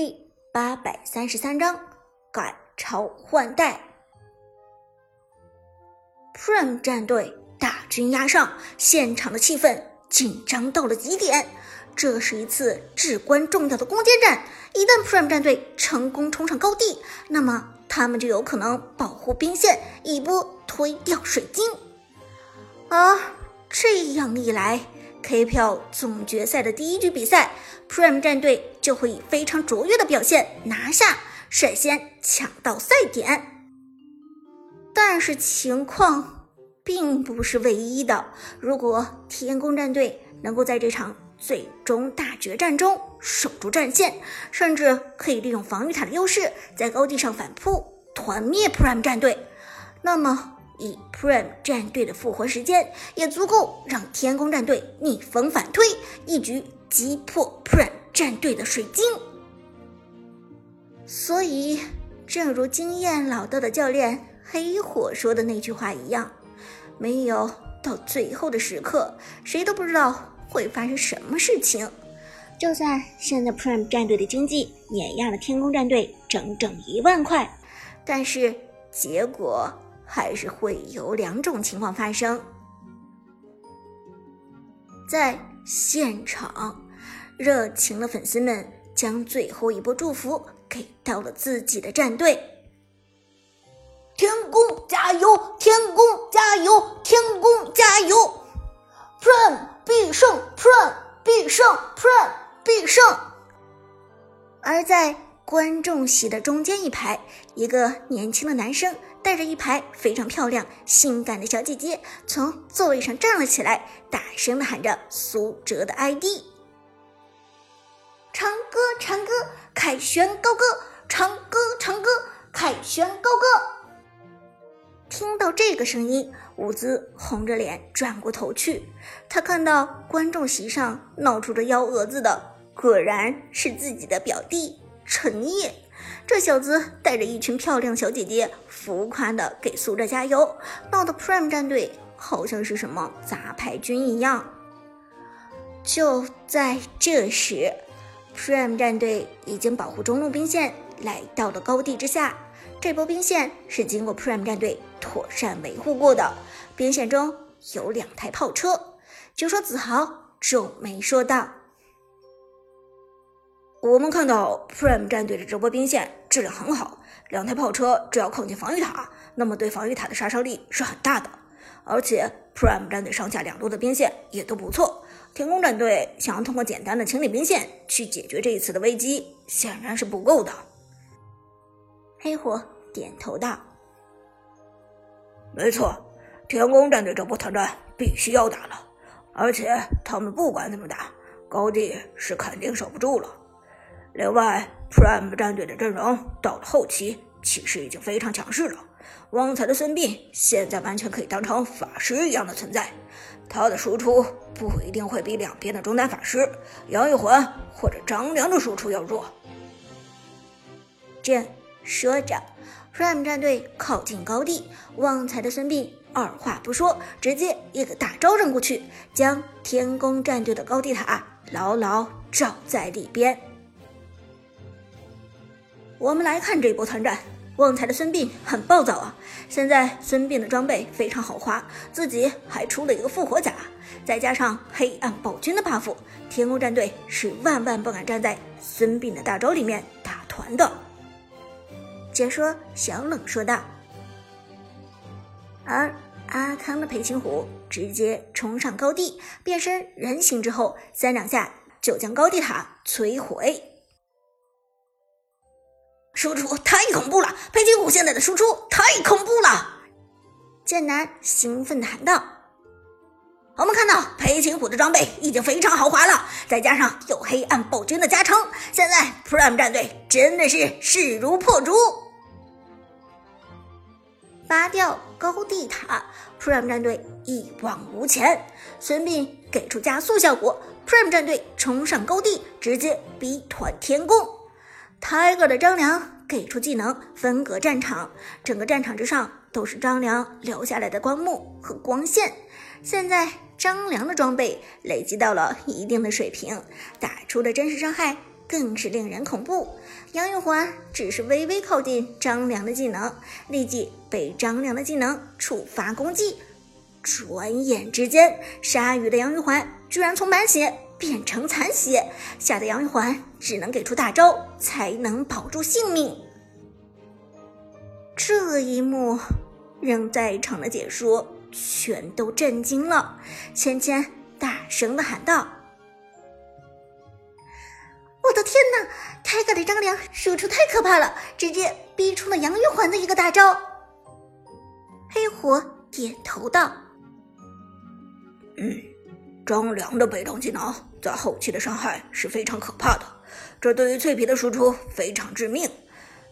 第八百三十三章改朝换代。Prime 战队大军压上，现场的气氛紧张到了极点。这是一次至关重要的攻坚战，一旦 Prime 战队成功冲上高地，那么他们就有可能保护兵线，一波推掉水晶。而这样一来，KPL 总决赛的第一局比赛，Prime 战队就会以非常卓越的表现拿下，率先抢到赛点。但是情况并不是唯一的，如果天宫战队能够在这场最终大决战中守住战线，甚至可以利用防御塔的优势，在高地上反扑团灭 Prime 战队，那么。以 Prime 战队的复活时间，也足够让天宫战队逆风反推，一举击破 Prime 战队的水晶。所以，正如经验老道的教练黑火说的那句话一样，没有到最后的时刻，谁都不知道会发生什么事情。就算现在 Prime 战队的经济碾压了天宫战队整整一万块，但是结果。还是会有两种情况发生，在现场，热情的粉丝们将最后一波祝福给到了自己的战队。天宫加油！天宫加油！天宫加油！Prime 必胜！Prime 必胜！Prime 必胜！而在观众席的中间一排，一个年轻的男生。带着一排非常漂亮、性感的小姐姐从座位上站了起来，大声的喊着苏哲的 ID：“ 长歌，长歌，凯旋高歌！长歌，长歌，凯旋高歌！”听到这个声音，伍兹红着脸转过头去，他看到观众席上闹出这幺蛾子的，果然是自己的表弟陈烨。这小子带着一群漂亮小姐姐，浮夸的给苏哲加油，闹得 Prime 战队好像是什么杂牌军一样。就在这时，Prime 战队已经保护中路兵线，来到了高地之下。这波兵线是经过 Prime 战队妥善维护过的，兵线中有两台炮车。就说子豪皱眉说道。我们看到 Prime 战队的这波兵线质量很好，两台炮车只要靠近防御塔，那么对防御塔的杀伤力是很大的。而且 Prime 战队上下两路的兵线也都不错，天宫战队想要通过简单的清理兵线去解决这一次的危机，显然是不够的。黑火点头道：“没错，天宫战队这波团战必须要打了，而且他们不管怎么打，高地是肯定守不住了。”另外，Prime 战队的阵容到了后期其实已经非常强势了。旺财的孙膑现在完全可以当成法师一样的存在，他的输出不一定会比两边的中单法师杨玉环或者张良的输出要弱。这说着，Prime 战队靠近高地，旺财的孙膑二话不说，直接一个大招扔过去，将天宫战队的高地塔牢牢罩在里边。我们来看这波团战，旺财的孙膑很暴躁啊！现在孙膑的装备非常豪华，自己还出了一个复活甲，再加上黑暗暴君的 buff，天宫战队是万万不敢站在孙膑的大招里面打团的。解说小冷说道。而阿康的裴擒虎直接冲上高地，变身人形之后，三两下就将高地塔摧毁。输出太恐怖了！裴擒虎现在的输出太恐怖了！剑南兴奋的喊道：“我们看到裴擒虎的装备已经非常豪华了，再加上有黑暗暴君的加成，现在 Prime 战队真的是势如破竹。拔掉高地塔，Prime 战队一往无前。孙膑给出加速效果，Prime 战队冲上高地，直接逼团天宫。” Tiger 的张良给出技能分隔战场，整个战场之上都是张良留下来的光幕和光线。现在张良的装备累积到了一定的水平，打出的真实伤害更是令人恐怖。杨玉环只是微微靠近张良的技能，立即被张良的技能触发攻击。转眼之间，鲨鱼的杨玉环居然从满血变成残血，吓得杨玉环只能给出大招才能保住性命。这一幕让在场的解说全都震惊了，芊芊大声的喊道：“我的天哪！泰戈的张良输出太可怕了，直接逼出了杨玉环的一个大招。”黑火点头道。嗯，张良的被动技能在后期的伤害是非常可怕的，这对于脆皮的输出非常致命。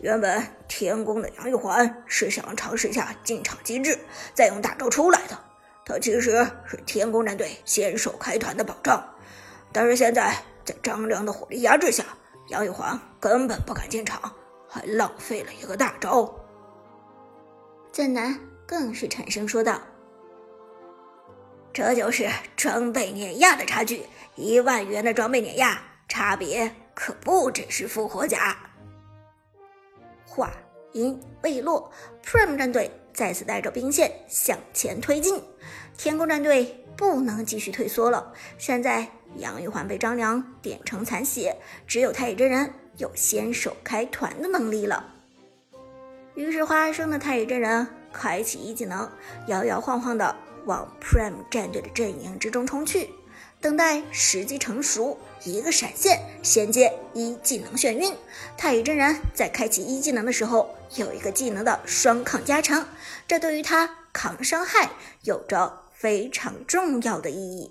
原本天宫的杨玉环是想尝试一下进场机制，再用大招出来的。他其实是天宫战队先手开团的保障，但是现在在张良的火力压制下，杨玉环根本不敢进场，还浪费了一个大招。剑南更是沉声说道。这就是装备碾压的差距，一万元的装备碾压，差别可不只是复活甲。话音未落，Prime 战队再次带着兵线向前推进，天宫战队不能继续退缩了。现在杨玉环被张良点成残血，只有太乙真人有先手开团的能力了。于是花生的太乙真人开启一技能，摇摇晃晃的。往 Prime 战队的阵营之中冲去，等待时机成熟，一个闪现衔接一技能眩晕。太乙真人在开启一技能的时候，有一个技能的双抗加成，这对于他抗伤害有着非常重要的意义。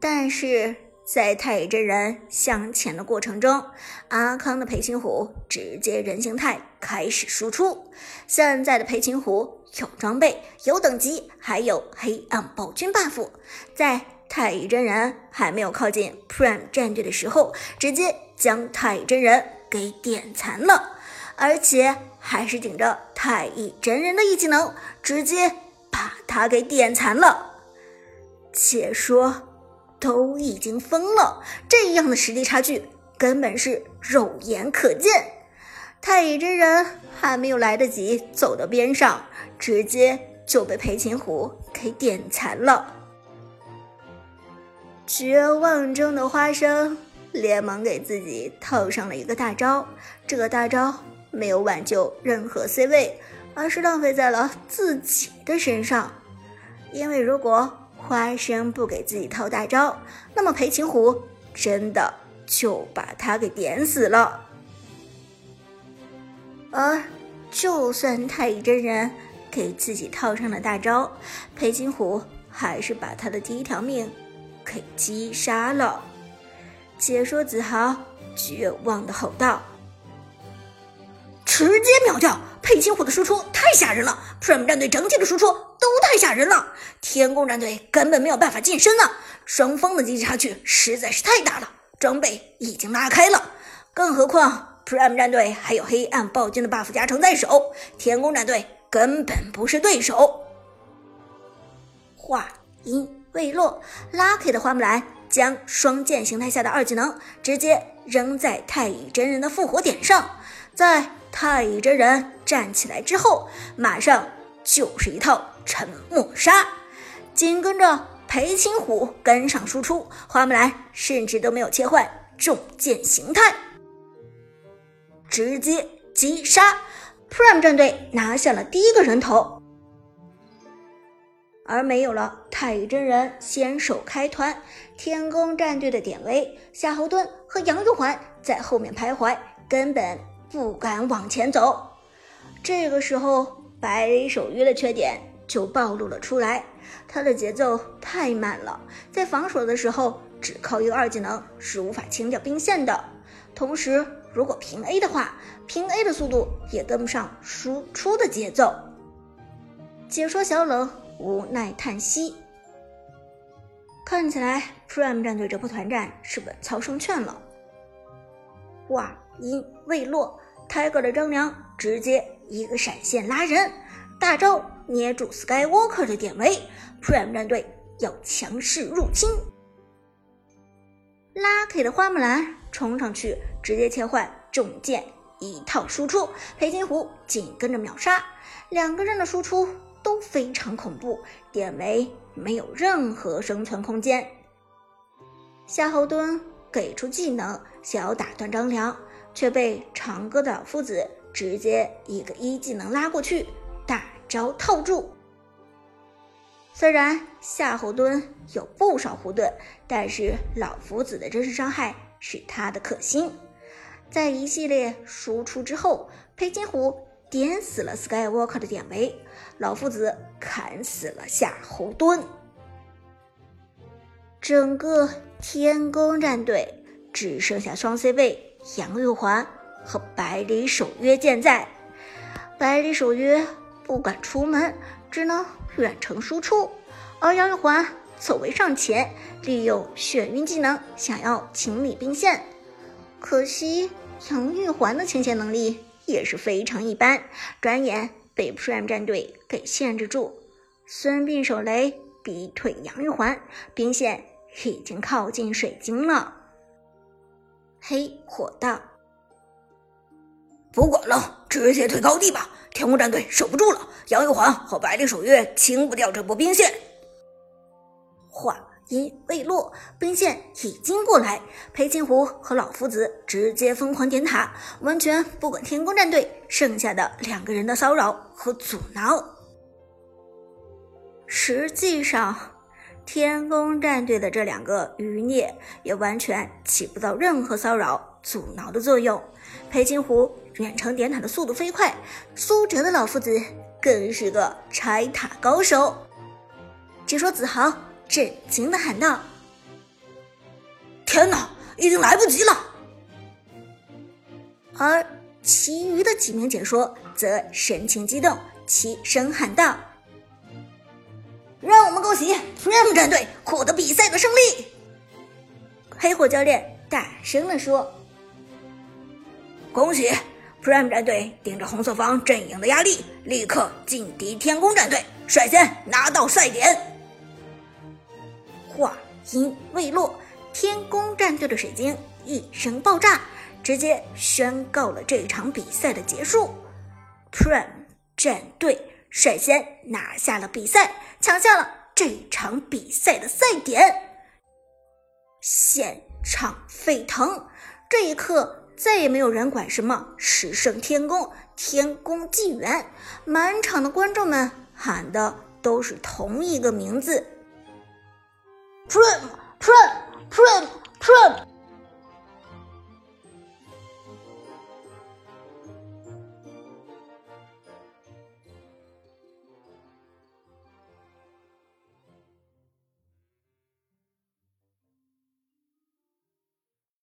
但是在太乙真人向前的过程中，阿康的裴擒虎直接人形态开始输出。现在的裴擒虎。有装备，有等级，还有黑暗暴君 buff。在太乙真人还没有靠近 Prime 战队的时候，直接将太乙真人给点残了，而且还是顶着太乙真人的一技能，直接把他给点残了。且说都已经疯了，这样的实力差距根本是肉眼可见。太乙真人还没有来得及走到边上。直接就被裴擒虎给点残了。绝望中的花生连忙给自己套上了一个大招，这个大招没有挽救任何 C 位，而是浪费在了自己的身上。因为如果花生不给自己套大招，那么裴擒虎真的就把他给点死了。而就算太乙真人。给自己套上了大招，裴擒虎还是把他的第一条命给击杀了。解说子豪绝望的吼道：“直接秒掉！裴擒虎的输出太吓人了，Prime 战队整体的输出太吓人了，天宫战队根本没有办法近身了，双方的经济差距实在是太大了，装备已经拉开了，更何况 Prime 战队还有黑暗暴君的 buff 加成在手，天宫战队。”根本不是对手。话音未落，Lucky 的花木兰将双剑形态下的二技能直接扔在太乙真人的复活点上，在太乙真人站起来之后，马上就是一套沉默杀，紧跟着裴擒虎跟上输出，花木兰甚至都没有切换重剑形态，直接击杀。Prime 战队拿下了第一个人头，而没有了太乙真人先手开团，天宫战队的典韦、夏侯惇和杨玉环在后面徘徊，根本不敢往前走。这个时候，白雷守约的缺点就暴露了出来，他的节奏太慢了，在防守的时候只靠一个二技能是无法清掉兵线的，同时。如果平 A 的话，平 A 的速度也跟不上输出的节奏。解说小冷无奈叹息，看起来 Prime 战队这波团战是稳操胜券了。话音未落，Tiger 的张良直接一个闪现拉人，大招捏住 Skywalker 的典韦，Prime 战队要强势入侵。Lucky 的花木兰冲上去，直接切换重剑，一套输出，裴金虎紧跟着秒杀。两个人的输出都非常恐怖，典韦没有任何生存空间。夏侯惇给出技能，想要打断张良，却被长歌的老夫子直接一个一技能拉过去，招套住。虽然夏侯惇有不少护盾，但是老夫子的真实伤害是他的克星。在一系列输出之后，裴金虎点死了 Skywalker 的典韦，老夫子砍死了夏侯惇。整个天宫战队只剩下双 C 位杨玉环和百里守约健在，百里守约不敢出门，只能。远程输出，而杨玉环走为上前，利用眩晕技能想要清理兵线。可惜杨玉环的清线能力也是非常一般，转眼被 Prime 战队给限制住。孙膑手雷逼退杨玉环，兵线已经靠近水晶了。黑火道，不管了，直接退高地吧。天宫战队守不住了，杨玉环和百里守约清不掉这波兵线。话音未落，兵线已经过来，裴擒虎和老夫子直接疯狂点塔，完全不管天宫战队剩下的两个人的骚扰和阻挠。实际上，天宫战队的这两个余孽也完全起不到任何骚扰阻挠的作用。裴擒虎。远程点塔的速度飞快，苏哲的老夫子更是个拆塔高手。解说子豪震惊的喊道：“天哪，已经来不及了！”而其余的几名解说则神情激动，齐声喊道：“让我们恭喜 Prime 战队获得比赛的胜利！”黑火教练大声地说：“恭喜！” Prime 战队顶着红色方阵营的压力，立刻进敌天宫战队，率先拿到赛点。话音未落，天宫战队的水晶一声爆炸，直接宣告了这场比赛的结束。Prime 战队率先拿下了比赛，抢下了这场比赛的赛点。现场沸腾，这一刻。再也没有人管什么十圣天宫、天宫纪元，满场的观众们喊的都是同一个名字：Prime，Prime，Prime，Prime。